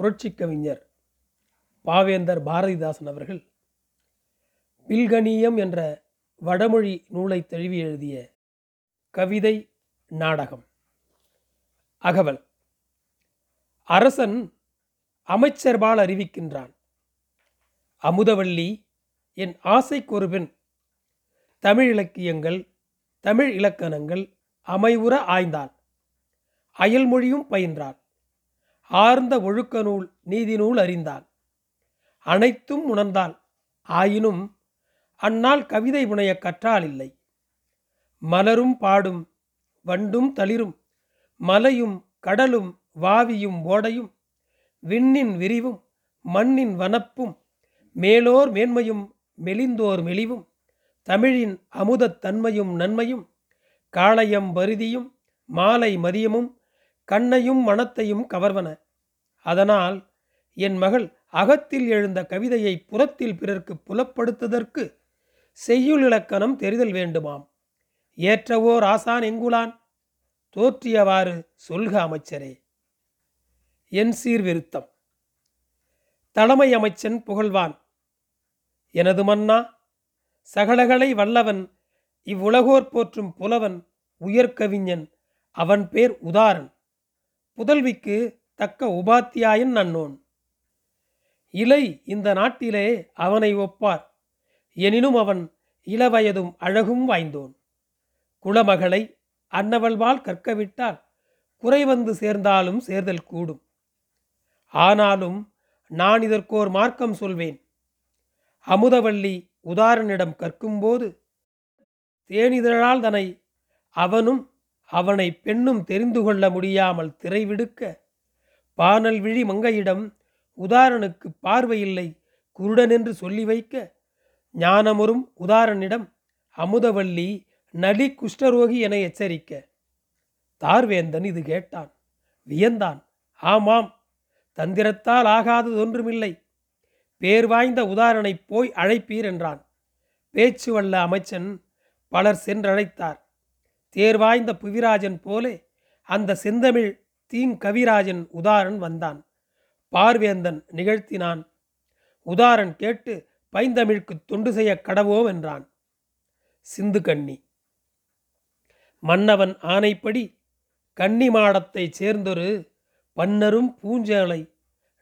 புரட்சிக் கவிஞர் பாவேந்தர் பாரதிதாசன் அவர்கள் பில்கணியம் என்ற வடமொழி நூலை தழுவி எழுதிய கவிதை நாடகம். அகவல். அரசன் அமைச்சர்பால் அறிவிக்கின்றான். அமுதவள்ளி என் ஆசைக்கொரு பெண். தமிழ் இலக்கியங்கள் தமிழ் இலக்கணங்கள் அமைவுற ஆய்ந்தாள். அயல்மொழியும் பயின்றாள். ஆர்ந்த ஒழுக்க நூல் நீதி நூல் அறிந்தாள். அனைத்தும் உணர்ந்தாள். ஆயினும் அந்நாள் கவிதை புனைய கற்றால் இல்லை. மலரும் பாடும் வண்டும் தளிரும் மலையும் கடலும் வாவியும் ஓடையும் விண்ணின் விரிவும் மண்ணின் வனப்பும் மேலோர் மேன்மையும் மெலிந்தோர் மெலிவும் தமிழின் அமுதத் தன்மையும் நன்மையும் காளையம் பருதியும் மாலை மதியமும் கண்ணையும் மனத்தையும் கவர்வன. அதனால் என் மகள் அகத்தில் எழுந்த கவிதையை புறத்தில் பிறர்க்கு புலப்படுத்துதற்கு செய்யுள் இலக்கணம் தெரிதல் வேண்டுமாம். ஏற்றவோர் ஆசான் எங்குலான்? தோற்றியவாறு சொல்க அமைச்சரே. என் சீர்விருத்தம். தலைமை அமைச்சன் புகழ்வான். எனது மன்னா சகலகளை வல்லவன் இவ்வுலகோர் போற்றும் புலவன் உயர்கவிஞன் அவன் பேர் உதாரன் புதல்விக்கு தக்க உபாத்தியாயன் நன்னோன் இலை இந்த நாட்டிலே அவனை ஒப்பார். எனினும் அவன் இளவயதும் அழகும் வாய்ந்தோன். குலமகளை அன்னவள்வால் கற்கவிட்டால் குறை வந்து சேர்ந்தாலும் சேர்தல் கூடும். ஆனாலும் நான் இதற்கோர் மார்க்கம் சொல்வேன். அமுதவள்ளி உதாரனிடம் கற்கும்போது தேனிதழால் தனை அவனும் அவனை பெண்ணும் தெரிந்து கொள்ள முடியாமல் திரைவிடுக்க. பானல் விழி மங்கையிடம் உதாரனுக்கு பார்வையில்லை குருடன் என்று சொல்லி வைக்க. ஞானமுறும் உதாரனிடம் அமுதவள்ளி நலி குஷ்டரோகி என எச்சரிக்க. தார்வேந்தன் இது கேட்டான். வியந்தான். ஆமாம். தந்திரத்தால் ஆகாதது ஒன்றுமில்லை. பேர் வாய்ந்த உதாரனை போய் அழைப்பீர் என்றான். பேச்சு வல்ல அமைச்சன் பலர் சென்றழைத்தார் தேர்வாய்ந்த புவிராஜன் போலே அந்த செந்தமிழ் தீங்கவிராஜன் உதாரன் வந்தான். பார்வேந்தன் நிகழ்த்தினான். உதாரன் கேட்டு பைந்தமிழ்க்கு தொண்டு செய்ய கடவோம் என்றான் சிந்து கண்ணி மன்னவன் ஆணைப்படி கன்னி மாடத்தைச் சேர்ந்தொரு பன்னரும் பூஞ்சேலை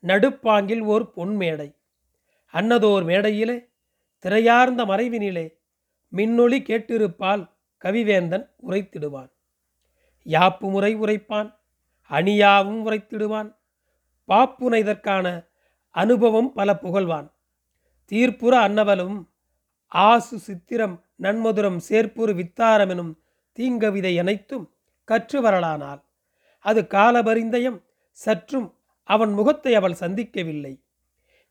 நடுப்பாங்கில் ஓர் பொன்மேடை அன்னதோர் மேடையிலே திரையார்ந்த மறைவினிலே மின்னொளி கேட்டிருப்பால் கவிவேந்தன் உரைத்திடுவான். யாப்பு முறை உரைப்பான் அணியாவும் உரைத்திடுவான் பாப்புனை இதற்கான அனுபவம் பல புகழ்வான். தீர்ப்புற அன்னவலும் ஆசு சித்திரம் நன்மதுரம் சேர்ப்புறு வித்தாரமெனும் தீங்கவிதை அனைத்தும் கற்று வரலானால் அது காலபரிந்தயம் சற்றும் அவன் முகத்தை அவள் சந்திக்கவில்லை.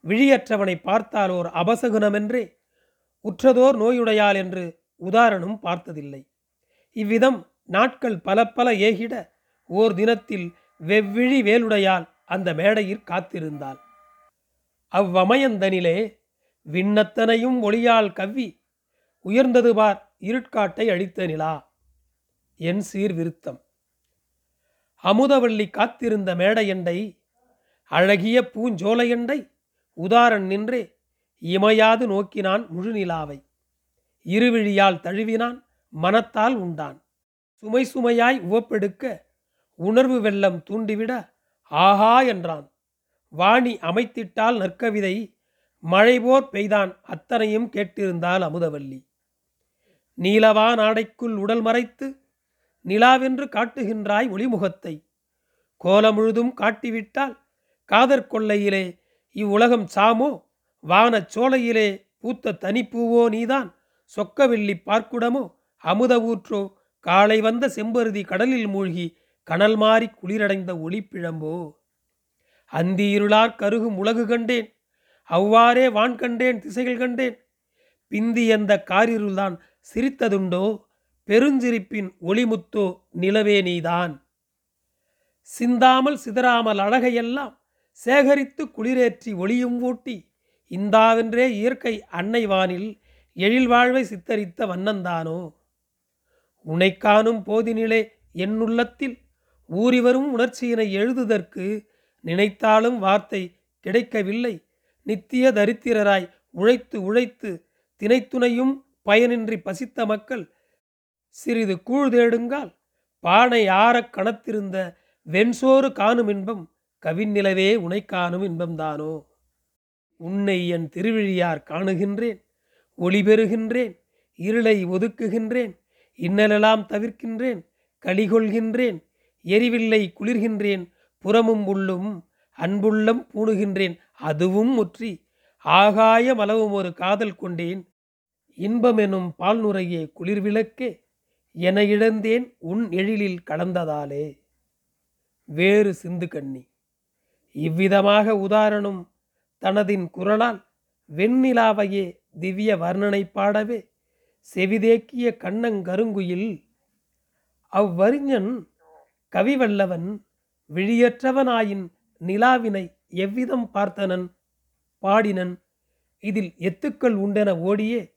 விழியற்றவனை பார்த்தால் ஓர் அபசகுணமென்றே உற்றதோர் நோயுடையாள் என்று உதாரணம் பார்த்ததில்லை. இவ்விதம் நாட்கள் பல பல ஏகிட ஓர் தினத்தில் வெவ்விழி வேலுடையால் அந்த மேடையில் காத்திருந்தாள். அவ்வமயந்தனிலே விண்ணத்தனையும் ஒளியால் கவ்வி உயர்ந்தது பார் இருட்காட்டை அழித்த நிலா என் சீர் விருத்தம். அமுதவள்ளி காத்திருந்த மேடையண்டை அழகிய பூஞ்சோலையண்டை உதாரன் நின்றே இமையாது நோக்கினான் முழுநிலாவை. இருவிழியால் தழுவினான் மனத்தால் உண்டான். சுமை சுமையாய் உவப்பெடுக்க உணர்வு வெள்ளம் தூண்டிவிட ஆஹா என்றான். வாணி அமைத்திட்டால் நற்கவிதை மழைபோர் பெய்தான் அத்தனையும் கேட்டிருந்தால் அமுதவல்லி. நீலவா நாடைக்குள் உடல் மறைத்து நிலாவென்று காட்டுகின்றாய் ஒளிமுகத்தை. கோலம் முழுதும் காட்டிவிட்டால் காதற் கொள்ளையிலே இவ்வுலகம் சாமோ? வானச் சோலையிலே பூத்த தனிப்பூவோ நீதான்? சொக்கவில்லி பார்க்குடமோ? அமுத ஊற்றோ காலை வந்த செம்பருதி கடலில் மூழ்கி கனல் மாறி குளிரடைந்த ஒளிப்பிழம்போ? அந்தி இருளார் கருகும் உலகு கண்டேன். அவ்வாறே வான் கண்டேன் திசைகள் கண்டேன். பிந்தி எந்த காரிருள்தான் சிரித்ததுண்டோ? பெருஞ்சிரிப்பின் ஒளிமுத்தோ நிலவே நீதான். சிந்தாமல் சிதறாமல் அழகையெல்லாம் சேகரித்து குளிரேற்றி ஒளியும் ஊட்டி. இந்தாவென்றே இயற்கை அன்னை வானில் எழில் வாழ்வை சித்தரித்த வண்ணந்தானோ? உன்னை காணும் போதினிலே என்னுள்ளத்தில் ஊறிவரும் உணர்ச்சியினை எழுதுதற்கு நினைத்தாலும் வார்த்தை கிடைக்கவில்லை. நித்திய தரித்திரராய் உழைத்து உழைத்து தினைத்துணையும் பயனின்றி பசித்த மக்கள் சிறிது கூழ் தேடுங்கால் பானை ஆறக் கணத்திருந்த வெண்சோறு காணும் இன்பம் கவிநிலவே உனை காணும் இன்பம்தானோ? உன்னை என் திருவிழியார் காணுகின்றேன். ஒளி பெறுகின்றேன் இருளை ஒதுக்குகின்றேன் இன்னலெல்லாம் தவிர்க்கின்றேன் கலிகொள்கின்றேன் எரிவில்லை குளிர்கின்றேன் புறமும் உள்ளும் அன்புள்ளம் பூணுகின்றேன் அதுவும் முற்றி. ஆகாய மலவும் ஒரு காதல் கொண்டேன் இன்பமெனும் பால் நுரையே குளிர்விளக்கே என இழந்தேன் உன் எழிலில் கலந்ததாலே. வேறு சிந்து கண்ணி இவ்விதமாக உதாரணம் தனதின் குரலால் வெண்ணிலாவையே திவ்ய வர்ணனை பாடவே செவிதேக்கிய கண்ணங்கருங்குயில் அவ்வறிஞன் கவிவல்லவன் விழியற்றவனாயின் நிலாவினை எவ்விதம் பார்த்தனன்? பாடினன் இதில் எத்துக்கள் உண்டென ஓடியே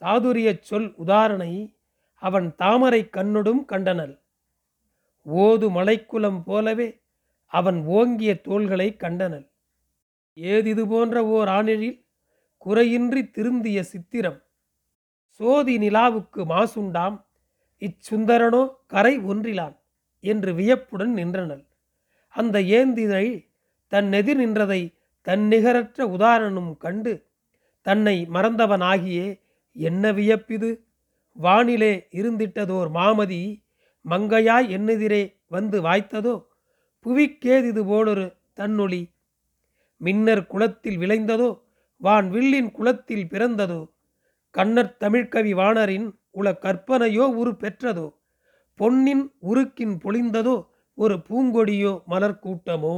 சாதுரியச் சொல் உதாரணை அவன் தாமரை கண்ணொடும் கண்டனல் ஓது மலைக்குலம் போலவே அவன் ஓங்கிய தோள்களை கண்டனல் ஏதிது போன்ற ஓர் ஆணிழில் குறையின்றி திருந்திய சித்திரம். சோதி நிலாவுக்கு மாசுண்டாம் இச்சுந்தரனோ கரை ஒன்றிலான் என்று வியப்புடன் நின்றனள். அந்த ஏந்திதை தன் எதிர் நின்றதை தன் நிகரற்ற உதாரணம் கண்டு தன்னை மறந்தவனாகியே என்ன வியப்பிது? வானிலே இருந்திட்டதோர் மாமதி மங்கையாய் என்னெதிரே வந்து வாய்த்ததோ? புவிக்கேதிது போலொரு தன்னொளி மின்னர் குளத்தில் விளைந்ததோ? வான் வில்லின் குலத்தில் பிறந்ததோ? கண்ணர் தமிழ்கவி வாணரின் உல கற்பனையோ உரு பெற்றதோ? பொன்னின் உருக்கின் பொழிந்ததோ ஒரு பூங்கொடியோ மலர் கூட்டமோ?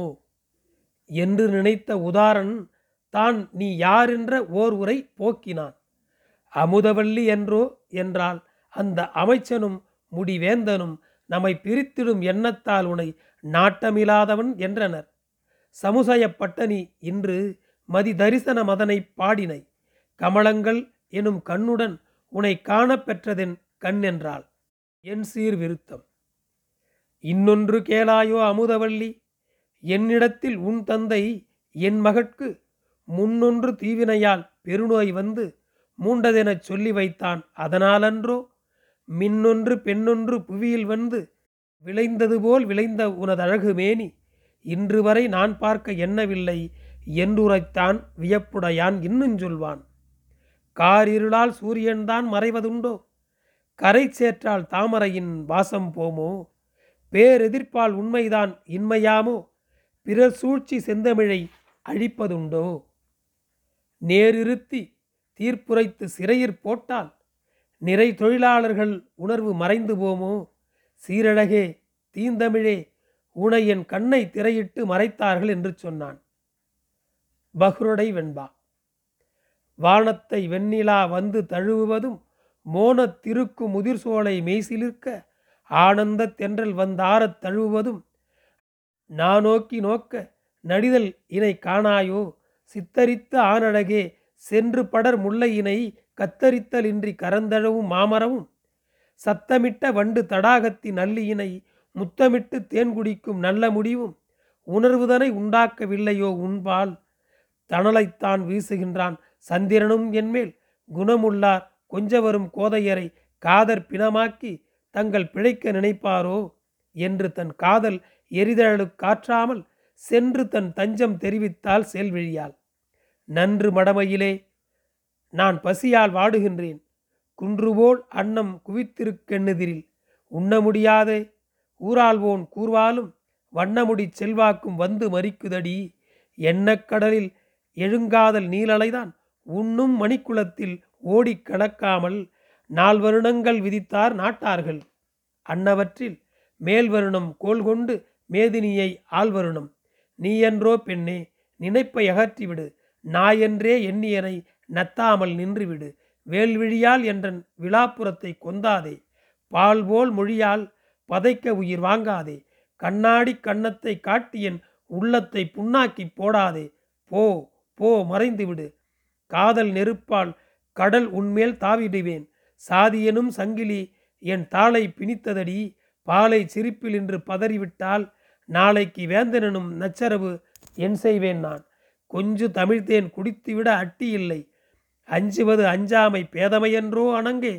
என்று நினைத்த உதாரன் தான் நீ யாரென்ற ஓர் உரை போக்கினான். அமுதவல்லி என்றோ என்றால் அந்த அமைச்சனும் முடிவேந்தனும் நம்மை பிரித்திடும் எண்ணத்தால் உனை நாட்டமில்லாதவன் என்றனர். சமுசயப்பட்டனி இன்று மதி தரிசன மதனை பாடினை. கமலங்கள் எனும் கண்ணுடன் உனை காணப்பெற்றதென் கண் என்றாள் என் சீர் விருத்தம். இன்னொன்று கேளாயோ அமுதவல்லி. என்னிடத்தில் உன் தந்தை என் மகட்கு முன்னொன்று தீவினையால் பெருநோய் வந்து மூண்டதெனச் சொல்லி வைத்தான். அதனாலன்றோ மின்னொன்று பெண்ணொன்று புவியில் வந்து விளைந்தது போல் விளைந்த உனதழகு மேனி. இன்று வரை நான் பார்க்க எண்ணவில்லை. என்றுரைத்தான் வியப்புடையான் இன்னும் சொல்வான். காரிருளால் சூரியன்தான் மறைவதுண்டோ? கரை சேற்றால் தாமரையின் வாசம் போமோ? பேரெதிர்ப்பால் உண்மைதான் இன்மையாமோ? பிறர் சூழ்ச்சி செந்தமிழை அழிப்பதுண்டோ? நேரிருத்தி தீர்ப்புரைத்து சிறையிற் போட்டால் நிறை தொழிலாளர்கள் உணர்வு மறைந்து போமோ? சீரழகே தீந்தமிழே உனை என் கண்ணை திரையிட்டு மறைத்தார்கள் என்று சொன்னான். பஹ்ருடை வெண்பா. வானத்தை வெண்ணிலா வந்து தழுவுவதும் மோனத் திருக்கு முதிர் சோலை மெய்சிலிருக்க ஆனந்த தென்றல் வந்தாரத் தழுவுவதும் நானோக்கி நோக்க நடிதல் இனை காணாயோ சித்தரித்த ஆனழகே சென்று படர் முல்லையினை கத்தரித்தலின்றி கரந்தழவும் மாமரவும் சத்தமிட்ட வண்டு தடாகத்தி நல்லியினை முத்தமிட்டு தேன் குடிக்கும் நல்ல முடிவும் உணர்வுதனை உண்டாக்கவில்லையோ உன்பால் தணலைத்தான் வீசுகின்றான். சந்திரனும் என்மேல் குணமுள்ளார். கொஞ்சவரும் கோதையரை காதற் பிணமாக்கி தங்கள் பிழைக்க நினைப்பாரோ? என்று தன் காதல் எரிதழலு காற்றாமல் சென்று தன் தஞ்சம் தெரிவித்தால் செல்விழியாள் நன்று மடமையிலே நான் பசியால் வாடுகின்றேன். குன்றுபோல் அன்னம் குவித்திருக்கெண்ணுதிரில் உண்ண முடியாதே ஊராள்வோன் கூர்வாலும் வண்ணமுடி செல்வாக்கும் வந்து மறிக்குதடி. எண்ணக்கடலில் எழுங்காதல் நீலலைதான். உண்ணும் மணிக்குளத்தில் ஓடிக் கடக்காமல் நால் வருணங்கள் விதித்தார் நாட்டார்கள். அன்னவற்றில் மேல் வருணம் கோல் கொண்டு மேதினியை ஆழ்வருணம் நீயன்றோ பெண்ணே நினைப்பை அகற்றிவிடு. நாயென்றே எண்ணியனை நத்தாமல் நின்றுவிடு. வேல்விழியால் என்றன் விழாப்புறத்தை கொந்தாதே. பால் போல் மொழியால் பதைக்க உயிர் வாங்காதே. கண்ணாடி கன்னத்தை காட்டியன் உள்ளத்தை புண்ணாக்கி போடாதே. போ. போ மறைந்துவிடு காதல் நெருப்பால் கடல் உன்மேல் தாவிடுவேன். சாதியனும் சங்கிலி என் தாளை பிணித்ததடி. பாலை சிரிப்பில் என்று பதறிவிட்டால் நாளைக்கு வேந்தனனும் நச்சரவு என் செய்வேன் நான். கொஞ்சு தமிழ்த்தேன் குடித்துவிட அட்டி இல்லை. அஞ்சுவது அஞ்சாமை பேதமையென்றோ அணங்கே.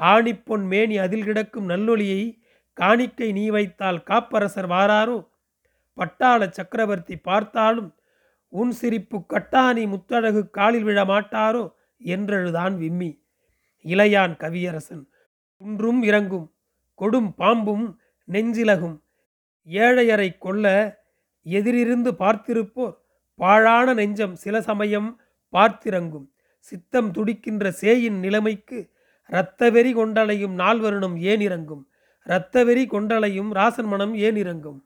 ஆணிப்பொன் மேனி அதில் கிடக்கும் நல்லொளியை காணிக்கை நீ வைத்தால் காப்பரசர் வாராரோ? பட்டாள சக்கரவர்த்தி பார்த்தாலும் உன் சிரிப்பு கட்டாணி முத்தழகு காலில் விழ மாட்டாரோ என்றழுதான் விம்மி. இளையான் கவியரசன் குன்றும் இறங்கும் கொடும் பாம்பும் நெஞ்சிலகும். ஏழையரை கொல்ல எதிரிருந்து பார்த்திருப்போர் பாழான நெஞ்சம் சில சமயம் பார்த்திறங்கும். சித்தம் துடிக்கின்ற சேயின் நிலைமைக்கு இரத்தவெறி கொண்டலையும் நால்வருணம் ஏன் இறங்கும் இரத்தவெறி கொண்டலையும் ராசன் மனம் ஏன் இறங்கும்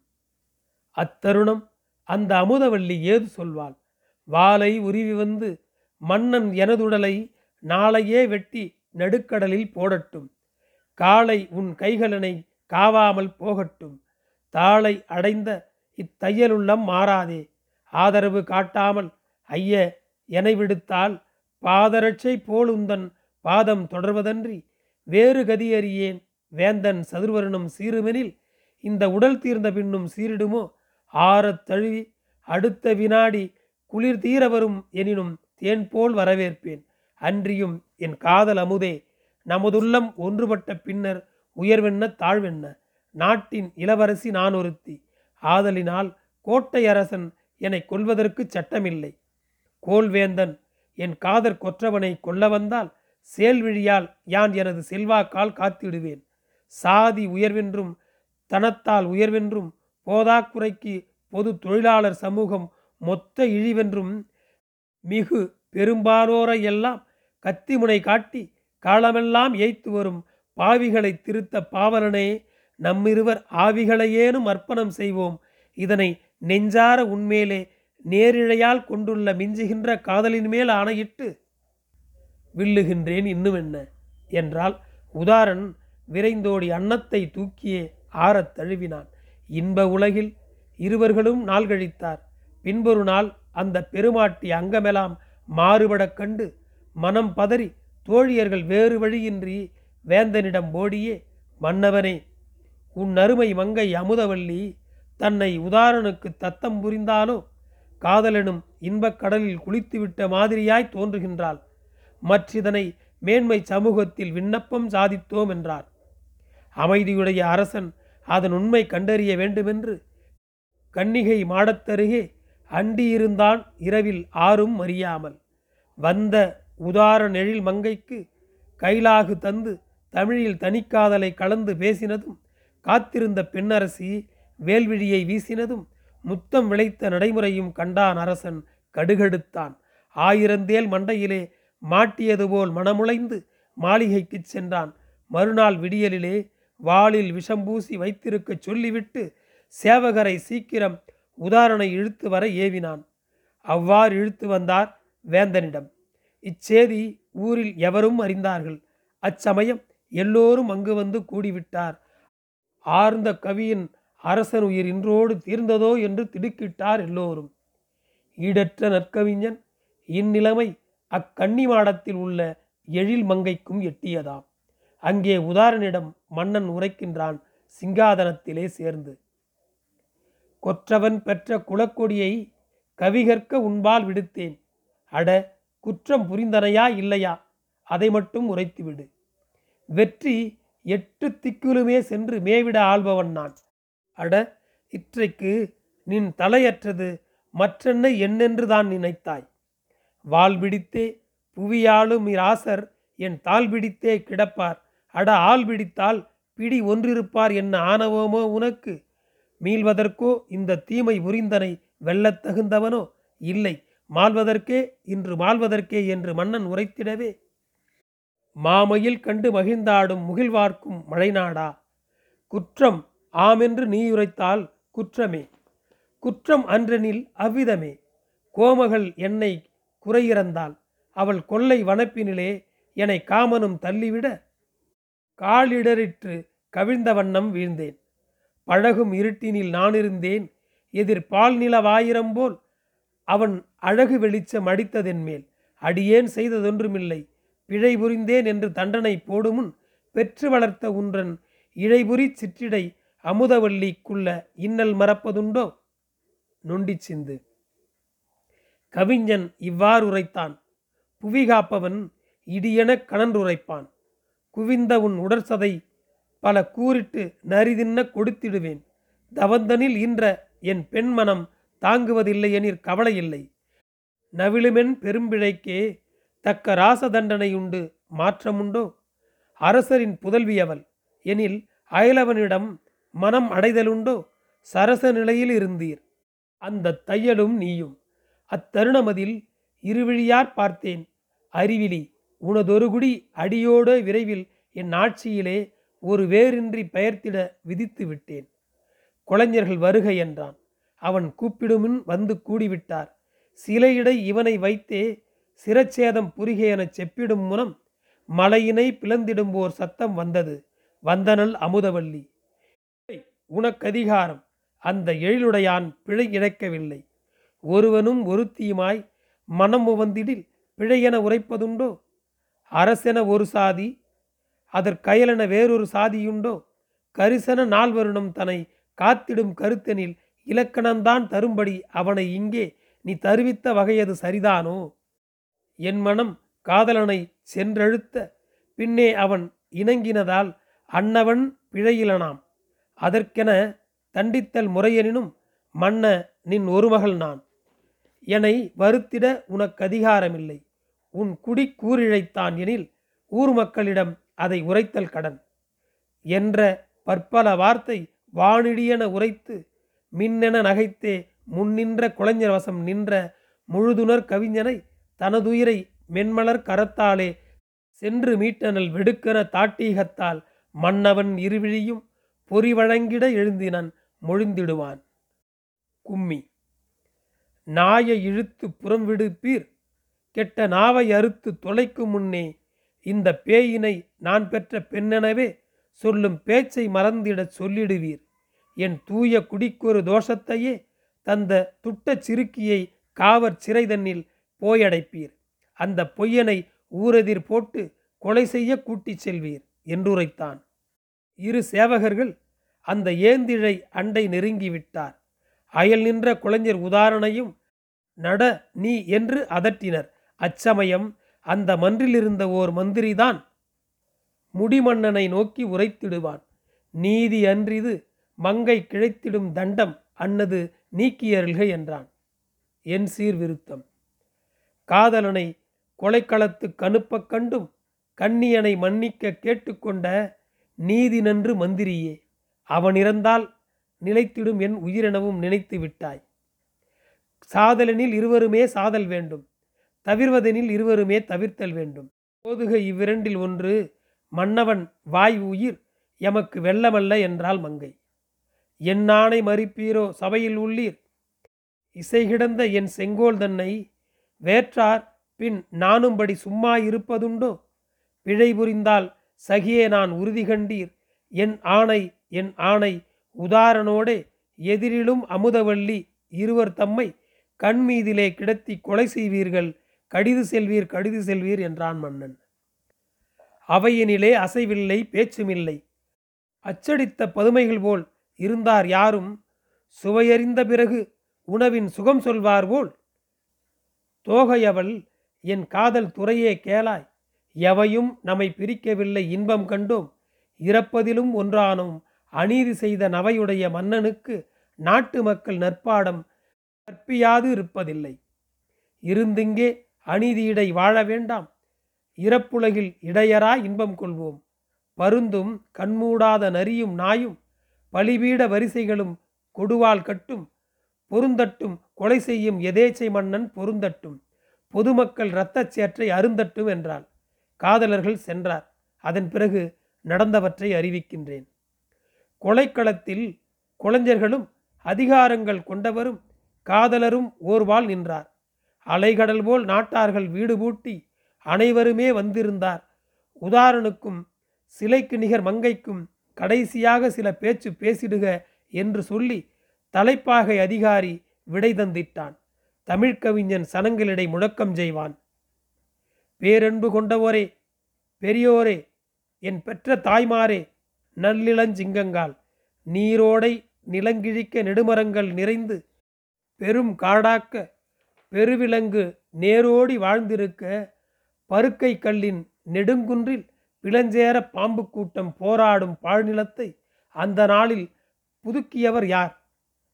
அத்தருணம் அந்த அமுதவள்ளி ஏது சொல்வாள்? வாளை உருவி வந்து மன்னன் எனதுடலை நாளையே வெட்டி நடுக்கடலில் போடட்டும். காலை உன் கைகளனை காவாமல் போகட்டும். தாளை அடைந்த இத்தையலுள்ளம் மாறாதே. ஆதரவு காட்டாமல் ஐய என விடுத்தால் பாதரட்சை போலுந்தன் பாதம் தொடர்வதன்றி வேறு கதியறியேன் வேந்தன் சதுர்வருணம் சீருமெனில் இந்த உடல் தீர்ந்த பின்னும் சீரிடுமோ? ஆறத் தழுவி அடுத்த வினாடி குளிர் தீர வரும் எனினும் தேன் போல் வரவேற்பேன். அன்றியும் என் காதல் அமுதே நமதுள்ளம் ஒன்றுபட்ட பின்னர் உயர்வென்ன தாழ்வென்ன? நாட்டின் இளவரசி நான் ஒருத்தி ஆதலினால் கோட்டை அரசன் என்னை கொல்வதற்கு சட்டமில்லை. கோல்வேந்தன் என் காதற் கொற்றவனை கொல்ல வந்தால் சேல்விழியால் யான் எனது செல்வாக்கால் காத்திடுவேன். சாதி உயர்வென்றும் தனத்தால் உயர்வென்றும் போதாக்குறைக்கு பொது தொழிலாளர் சமூகம் மொத்த இழிவென்றும் மிகு பெரும்பாலோரையெல்லாம் கத்திமுனை காட்டி காலமெல்லாம் ஏய்த்து வரும் பாவிகளை திருத்த பாவலனே நம்மிருவர் ஆவிகளையேனும் அர்ப்பணம் செய்வோம். இதனை நெஞ்சார உண்மேலே நேரிழையால் கொண்டுள்ள மிஞ்சுகின்ற காதலின் மேல் ஆணையிட்டு வில்லுகின்றேன் இன்னும் என்ன என்றால் உதாரன் விரைந்தோடி அன்னத்தை தூக்கியே ஆறத் தழுவினான். இன்ப உலகில் இருவர்களும் நாள் கழித்தார். பின்பொரு நாள் அந்த பெருமாட்டி அங்கமெல்லாம் மாறுபடக் கண்டு மனம் பதறி தோழியர்கள் வேறு வழியின்றி வேந்தனிடம் ஓடியே மன்னவனே உன் அருமை மங்கை அமுதவல்லி தன்னை உதாரனுக்கு தத்தம் புரிந்தாலோ காதலனும் இன்பக் கடலில் குளித்துவிட்ட மாதிரியாய் தோன்றுகின்றாள். மற்றிதனை மேன்மை சமூகத்தில் விண்ணப்பம் சாதித்தோம் என்றார். அமைதியுடைய அரசன் அதன் உண்மை கண்டறிய வேண்டுமென்று கன்னிகை மாடத்தருகே அண்டியிருந்தான் இரவில் ஆறும் அறியாமல். வந்த உதார நெழில் மங்கைக்கு கைலாகு தந்து தமிழில் தனிக்காதலை கலந்து பேசினதும் காத்திருந்த பெண்ணரசி வேல்விழியை வீசினதும் முத்தம் விளைத்த நடைமுறையும் கண்டான் அரசன் கடுகெடுத்தான். ஆயிரந்தேல் மண்டையிலே மாட்டியது போல் மனமுளைந்து மாளிகைக்குச் சென்றான். மறுநாள் விடியலிலே வாளில் விஷம்பூசி வைத்திருக்கச் சொல்லிவிட்டு சேவகரை சீக்கிரம் உதாரணை இழுத்து வர ஏவினான். அவ்வாறு இழுத்து வந்தார் வேந்தனிடம். இச்செய்தி ஊரில் எவரும் அறிந்தார்கள். அச்சமயம் எல்லோரும் அங்கு வந்து கூடிவிட்டார். ஆர்ந்த கவியின் அரசன் உயிர் இன்றோடு தீர்ந்ததோ என்று திடுக்கிட்டார் எல்லோரும். ஈடற்ற நற்கவிஞன் இந்நிலைமை அக்கன்னி மாடத்தில் உள்ள எழில் மங்கைக்கும் எட்டியதாம். அங்கே உதாரனிடம் மன்னன் உரைக்கின்றான் சிங்காதனத்திலே சேர்ந்து. கொற்றவன் பெற்ற குலக்கொடியை கவிகற்க உன்பால் விடுத்தேன். அட குற்றம் புரிந்தனையா இல்லையா? அதை மட்டும் உரைத்துவிடு. வெற்றி எட்டு திக்குலுமே சென்று மேவிட ஆள்பவன் நான். அட இற்றைக்கு நின் தலையற்றது மற்றென்ன என்னென்று தான் நினைத்தாய்? வால் பிடித்தே புவியாளும் இராசர் என் தாள் பிடித்தே கிடப்பார். அட ஆள் பிடித்தால் பிடி ஒன்றிருப்பார் என்ன ஆணவமோ உனக்கு? மீள்வதற்கோ இந்த தீமை புரிந்தனை வெல்லத் தகுந்தவனோ? இல்லை. மாள்வதற்கே இன்று மாள்வதற்கே என்று மன்னன் உரைத்திடவே. மாமையில் கண்டு மகிழ்ந்தாடும் முகிழ்வார்க்கும் மழைநாடா? குற்றம் ஆமென்று நீ உரைத்தால் குற்றமே. குற்றம் அன்றனில் அவ்விதமே. கோமகள் என்னை குறையிறந்தாள் அவள் கொள்ளை வனப்பினிலே என்னை காமனும் தள்ளிவிட காலிடரிற்று கவிழ்ந்த வண்ணம் வீழ்ந்தேன். பழகும் இருட்டினில் நானிருந்தேன். எதிர் பால் நிலவாயிரம் போல் அவன் அழகு வெளிச்சம் அடித்ததென் மேல். அடியேன் செய்ததொன்றுமில்லை. பிழை புரிந்தேன் என்று தண்டனை போடுமுன் பெற்று வளர்த்த உன்றன் இழைபுரி சிற்றிடை அமுதவல்லிக்குள்ள இன்னல் மறப்பதுண்டோ? நொண்டி சிந்து. கவிஞன் இவ்வாறு உரைத்தான். புவி காப்பவன் இடியெனக் கணன்றுரைப்பான் குவிந்த உன் உடற்சதை பல கூறிட்டு நரிதின்ன கொடுத்திடுவேன். தவந்தனில் இன்ற என் பெண்மனம் தாங்குவதில்லை எனிற் கவலை இல்லை நவிழுமென் பெரும்பிழைக்கே தக்க ராச தண்டனையுண்டு மாற்றமுண்டோ? அரசரின் புதல்வி அவள் எனில் அயலவனிடம் மனம் அடைதலுண்டோ? சரச நிலையில் இருந்தீர். அந்த தையலும் நீயும். அத்தருணமதில் இருவிழியார் பார்த்தேன். அறிவிலி உனதொரு குடி அடியோடு விரைவில் என் ஆட்சியிலே ஒரு வேரின்றி பெயர்த்திட விதித்து விட்டேன். கொளைஞர்கள் வருக என்றான். அவன் கூப்பிடுமின் வந்து கூடிவிட்டார். சிலையிடை இவனை வைத்தே சிரச்சேதம் புரிக என செப்பிடும் முனம் மலையினை பிளந்திடும்போர் சத்தம் வந்தது. வந்தனல் அமுதவல்லி உனக்கதிகாரம். அந்த எழிலுடையான் பிழை இழைக்கவில்லை. ஒருவனும் ஒருத்தியுமாய் மனம் உவந்திடில் பிழையென உரைப்பதுண்டோ? அரசென ஒரு சாதி அதற்கயலென வேறொரு சாதியுண்டோ? கரிசன நால்வருணம் தன்னை காத்திடும் கருத்தெனில் இலக்கணந்தான் தரும்படி அவனை இங்கே நீ தருவித்த வகையது சரிதானோ? என் மனம் காதலனை சென்றழுத்த பின்னே அவன் இணங்கினதால் அன்னவன் பிழையிலனாம். அதற்கென தண்டித்தல் முறையெனினும் மன்ன நின் ஒரு மகள் நான் என்னை வருத்திட உனக்கு அதிகாரமில்லை. உன் குடி கூறிழைத்தான் எனில் ஊர் மக்களிடம் அதை உரைத்தல் கடன். என்ற பற்பல வார்த்தை வானிடியென உரைத்து மின்னென நகைத்தே முன்னின்ற குழஞ்சர் வசம் நின்ற முழுதுணர் கவிஞனை தனதுயிரை மென்மலர் கரத்தாலே சென்று மீட்டனல் வெடுக்கிற தாட்டீகத்தால் மன்னவன் இருவிழியும் பொறி வழங்கிட எழுந்தினன் மொழிந்திடுவான். கும்மி. நாயை இழுத்து புறம் விடுப்பீர் கெட்ட நாவை அறுத்து தொலைக்கும் முன்னே இந்த பேயினை நான் பெற்ற பெண்ணெனவே சொல்லும் பேச்சை மறந்திடச் சொல்லிடுவீர். என் தூய குடிக்கொரு தோஷத்தையே தந்த துட்டச் சிறுக்கியை காவர் சிறைதன்னில் போயடைப்பீர். அந்த பொய்யனை ஊரெதிர் போட்டு கொலை செய்ய கூட்டிச் செல்வீர் என்றுரைத்தான். இரு சேவகர்கள் அந்த ஏந்திழை அண்டை நெருங்கிவிட்டார். அயல் நின்ற குழஞ்சர் உதாரணையும் நட நீ என்று அதட்டினர். அச்சமயம் அந்த மன்றிலிருந்த ஓர் மந்திரிதான் முடிமன்னனை நோக்கி உரைத்திடுவான். நீதி அன்றிது மங்கை கிழைத்திடும் தண்டம் அன்னது நீக்கியருள்க என்றான். என் சீர்விருத்தம். காதலனை கொலைக்களத்து கணுப்பக் கண்டும் கண்ணியனை மன்னிக்க கேட்டுக்கொண்ட நீதி நன்று மந்திரியே அவன் இறந்தால் நிலைத்திடும் என் உயிரெனவும் நினைத்து விட்டாய். சாதலனில் இருவருமே சாதல் வேண்டும். தவிர்வதெனில் இருவருமே தவிர்த்தல் வேண்டும். போதுக இவ்விரண்டில் ஒன்று மன்னவன் வாய் உயிர் எமக்கு வெள்ளமல்ல என்றால் மங்கை. என் மறிப்பீரோ சபையில் உள்ளீர்? இசை கிடந்த என் செங்கோல் தன்னை வேற்றார் பின் நானும்படி சும்மா இருப்பதுண்டோ? பிழை புரிந்தால் சகியே நான் உறுதி கண்டீர். என் ஆணை என் ஆணை உதாரணோடே எதிரிலும் அமுதவள்ளி இருவர் தம்மை கண்மீதிலே கிடத்தி கொலை செய்வீர்கள் கடிது செல்வீர் கடிது செல்வீர் என்றான் மன்னன். அவையினிலே அசைவில்லை பேச்சுமில்லை. அச்சடித்த பதுமைகள் போல் இருந்தார் யாரும்? சுவையறிந்த பிறகு உணவின் சுகம் சொல்வார் போல்? தோகையவள் என் காதல் துறையே கேளாய். எவையும் நம்மை பிரிக்கவில்லை இன்பம் கண்டோம். இறப்பதிலும் ஒன்றானோம். அநீதி செய்த நவையுடைய மன்னனுக்கு நாட்டு மக்கள் நற்பாடம் கற்பியாது இருப்பதில்லை. இருந்திங்கே அநீதியிடை வாழ வேண்டாம். இறப்புலகில் இடையரா இன்பம் கொள்வோம். பருந்தும் கண்மூடாத நரியும் நாயும் பலிபீட வரிசைகளும் கொடுவால் கட்டும். பொருந்தட்டும் கொலை செய்யும் எதேச்சை மன்னன் பொருந்தட்டும். பொதுமக்கள் இரத்தச் சேற்றை அருந்தட்டும் என்றாள். காதலர்கள் சென்றார். அதன் பிறகு நடந்தவற்றை அறிவிக்கின்றேன். கொலைக்களத்தில் கொலைஞர்களும் அதிகாரங்கள் கொண்டவரும் காதலரும் ஓர்வால் நின்றார். அலைகடல் போல் நாட்டார்கள் வீடு பூட்டி அனைவருமே வந்திருந்தார். உதாரனுக்கும் சிலைக்கு நிகர் மங்கைக்கும் கடைசியாக சில பேச்சு பேசிடுக என்று சொல்லி தலைப்பாகை அதிகாரி விடை தந்திட்டான். தமிழ்கவிஞன் சனங்களிடை முழக்கம் செய்வான். பேரன்பு கொண்டவோரே பெரியோரே என் பெற்ற தாய்மாரே நல்லிளஞ்சிங்கங்கால் நீரோடை நிலங்கிழிக்க நெடுமரங்கள் நிறைந்து பெரும் காடாக்க பெருவிலங்கு நேரோடி வாழ்ந்திருக்க பருக்கை கல்லின் நெடுங்குன்றில் பிளஞ்சேர பாம்பு கூட்டம் போராடும் பாழ்நிலத்தை அந்த நாளில் புதுக்கியவர் யார்?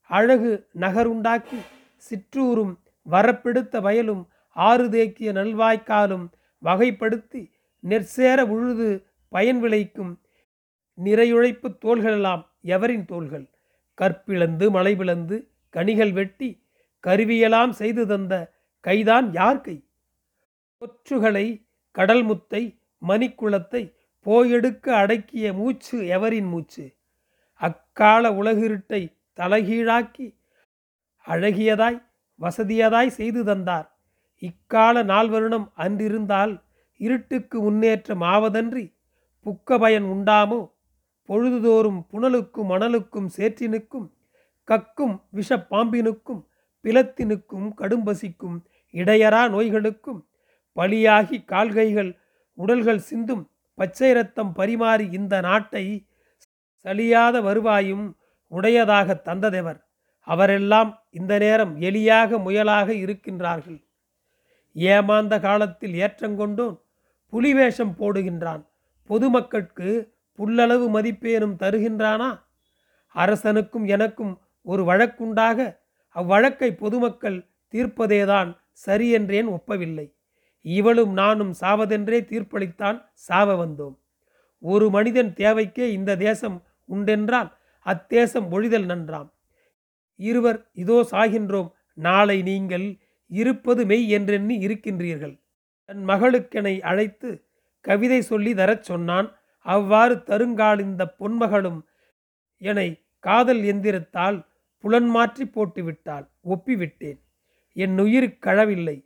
அழகு நகருண்டாக்கி சிற்றூரும் வரப்பெடுத்த வயலும் ஆறு தேக்கிய நல்வாய்க்காலும் வகைப்படுத்தி நெற்சேர உழுது பயன் விளைக்கும் நிறையுழைப்பு தோள்களெல்லாம் எவரின் தோள்கள்? கற்பிளந்து மலை பிளந்து கனிகள் வெட்டி கருவியெல்லாம் செய்து தந்த கைதான் யார் கை? கொற்றுகளை கடல் முத்தை மணிக்குளத்தை போயெடுக்க அடக்கிய மூச்சு எவரின் மூச்சு? அக்கால உலகிருட்டை தலைகீழாக்கி அழகியதாய் வசதியதாய் செய்து தந்தார். இக்கால நால்வருணம் அன்றிருந்தால் இருட்டுக்கு முன்னேற்றம் ஆவதன்றி புக்க பயன் உண்டாமோ? பொழுதுதோறும் புனலுக்கும் மணலுக்கும் சேற்றினுக்கும் கக்கும் விஷப்பாம்பினுக்கும் பிளத்தினுக்கும் கடும்பசிக்கும் இடையரா நோய்களுக்கும் பலியாகி கால்கைகள் உடல்கள் சிந்தும் பச்சை ரத்தம் பரிமாறி இந்த நாட்டை சலியாத வருவாயும் உடையதாக தந்ததெவர். அவரெல்லாம் இந்த நேரம் எளியாக முயலாக இருக்கின்றார்கள். ஏமாந்த காலத்தில் ஏற்றங்கொண்டோன் புலிவேஷம் போடுகின்றான். பொதுமக்கட்கு புல்லளவு மதிப்பேனும் தருகின்றானா? அரசனுக்கும் எனக்கும் ஒரு வழக்குண்டாக அவ்வழக்கை பொதுமக்கள் தீர்ப்பதேதான் சரியென்றேன் ஒப்பவில்லை. இவளும் நானும் சாவதென்றே தீர்ப்பளித்தான் சாவ வந்தோம். ஒரு மனிதன் தேவைக்கே இந்த தேசம் உண்டென்றால் அத்தேசம் ஒழிதல் நன்றாம். இருவர் இதோ சாகின்றோம் நாளை நீங்கள் இருப்பது மெய் என்றெண்ணி இருக்கின்றீர்கள். தன் மகளுக்கெனை அழைத்து கவிதை சொல்லி தரச் சொன்னான் அவ்வாறு தருங்கால் இந்த பொன்மகளும் என்னை காதல் எந்திரத்தால் புலன் மாற்றி போட்டுவிட்டாள் ஒப்பிவிட்டேன். என் உயிர் கழவில்லை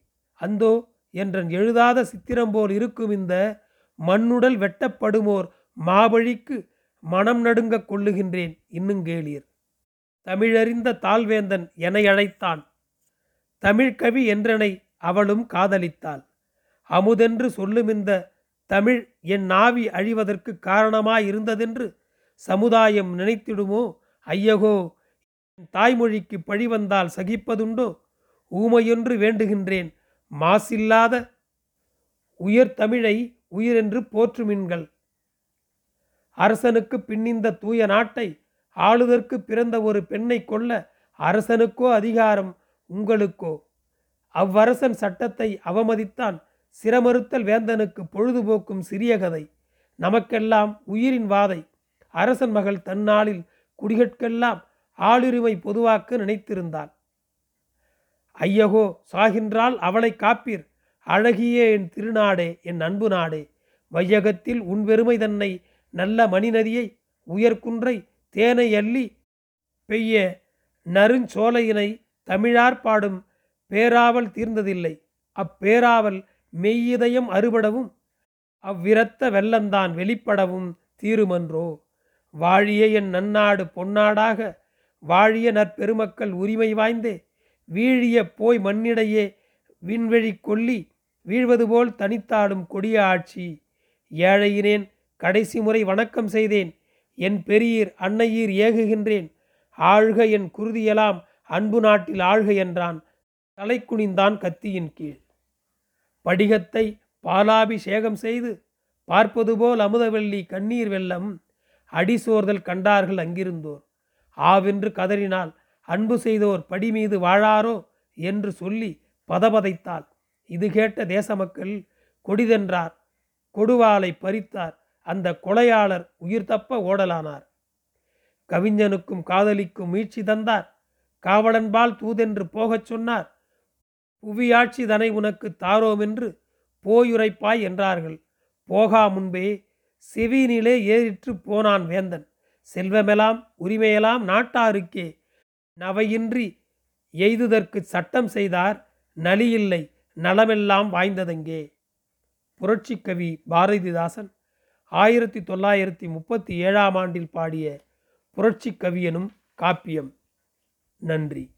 அந்தோ என்றன் எழுதாத சித்திரம் போல் இருக்கும் இந்த மண்ணுடல் வெட்டப்படுமோர் மாபழிக்கு மனம் நடுங்க கொள்ளுகின்றேன் இன்னும் கேளீர். தமிழறிந்த தாழ்வேந்தன் என அழைத்தான். தமிழ்கவி என்றனை அவளும் காதலித்தாள். அமுதென்று சொல்லும் இந்த தமிழ் என் நாவி அழிவதற்கு காரணமாயிருந்ததென்று சமுதாயம் நினைத்திடுமோ? ஐயகோ தாய்மொழிக்கு பழி வந்தால் சகிப்பதுண்டோ? ஊமையொன்று வேண்டுகின்றேன். மாசில்லாத உயர் தமிழை உயிரென்று போற்றுமின்கள். அரசனுக்கு பின்னிந்த தூய நாட்டை ஆளுதற்கு பிறந்த ஒரு பெண்ணை கொல்ல அரசனுக்கோ அதிகாரம் உங்களுக்கோ? அவ்வரசன் சட்டத்தை அவமதித்தான் சிரமறுத்தல் வேந்தனுக்கு பொழுதுபோக்கும் சிறிய கதை. நமக்கெல்லாம் உயிரின் வாதை. அரசன் மகள் தன்னாளில் குடிகட்கெல்லாம் ஆளுரிமை பொதுவாக்க நினைத்திருந்தாள். ஐயகோ சாகின்றால் அவளை காப்பீர். அழகியே என் திருநாடே என் அன்பு நாடே. வையகத்தில் உன் பெருமை தன்னை நல்ல மணிநதியை உயர்குன்றை தேனை அள்ளி பெய்ய நறுஞ்சோலையினை தமிழார் பாடும் பேராவல் தீர்ந்ததில்லை. அப்பேராவல் மெய்யிதயம் அறுபடவும் அவ்விரத்த வெள்ளந்தான் வெளிப்படவும் தீருமன்றோ. வாழிய என் நன்னாடு பொன்னாடாக வாழிய நற்பெருமக்கள் உரிமை வாய்ந்தே வீழிய போய் மண்ணிடையே விண்வெளி கொல்லி வீழ்வது போல் தனித்தாடும் கொடிய ஆட்சி. ஏழையினேன் கடைசி முறை வணக்கம் செய்தேன். என் பெரியீர் அன்னையீர் ஏகுகின்றேன். ஆழ்க என் குருதியெல்லாம் அன்பு நாட்டில் ஆழ்க என்றான். தலை குனிந்தான் கத்தியின் கீழ். படிகத்தை பாலாபிஷேகம் செய்து பார்ப்பது போல் அமுதவெள்ளி கண்ணீர் வெள்ளம். அடிசோர்தல் கண்டார்கள் அங்கிருந்தோர். ஆவென்று கதறினால் அன்பு செய்தோர் படி மீது வாழாரோ? என்று சொல்லி பதபதைத்தாள். இது கேட்ட தேச மக்கள் கொடிதென்றார். கொடுவாளை பறித்தார். அந்த கொலையாளர் உயிர் தப்ப ஓடலானார். கவிஞனுக்கும் காதலிக்கும் மீட்சி தந்தார். காவலன்பால் தூதென்று போகச் சொன்னார். புவியாட்சி தனை உனக்கு தாரோமென்று போயுரைப்பாய் என்றார்கள். போகா முன்பே செவியினிலே ஏறிற்று போனான் வேந்தன். செல்வமெல்லாம் உரிமையெல்லாம் நாட்டாருக்கே. நவையின்றி எய்துதற்கு சட்டம் செய்தார் நலியில்லை நலமெல்லாம் வாய்ந்ததெங்கே? புரட்சிக்கவி பாரதிதாசன் ஆயிரத்தி தொள்ளாயிரத்தி முப்பத்தி ஏழாம் ஆண்டில் பாடிய புரட்சி கவியனும் காப்பியம். நன்றி.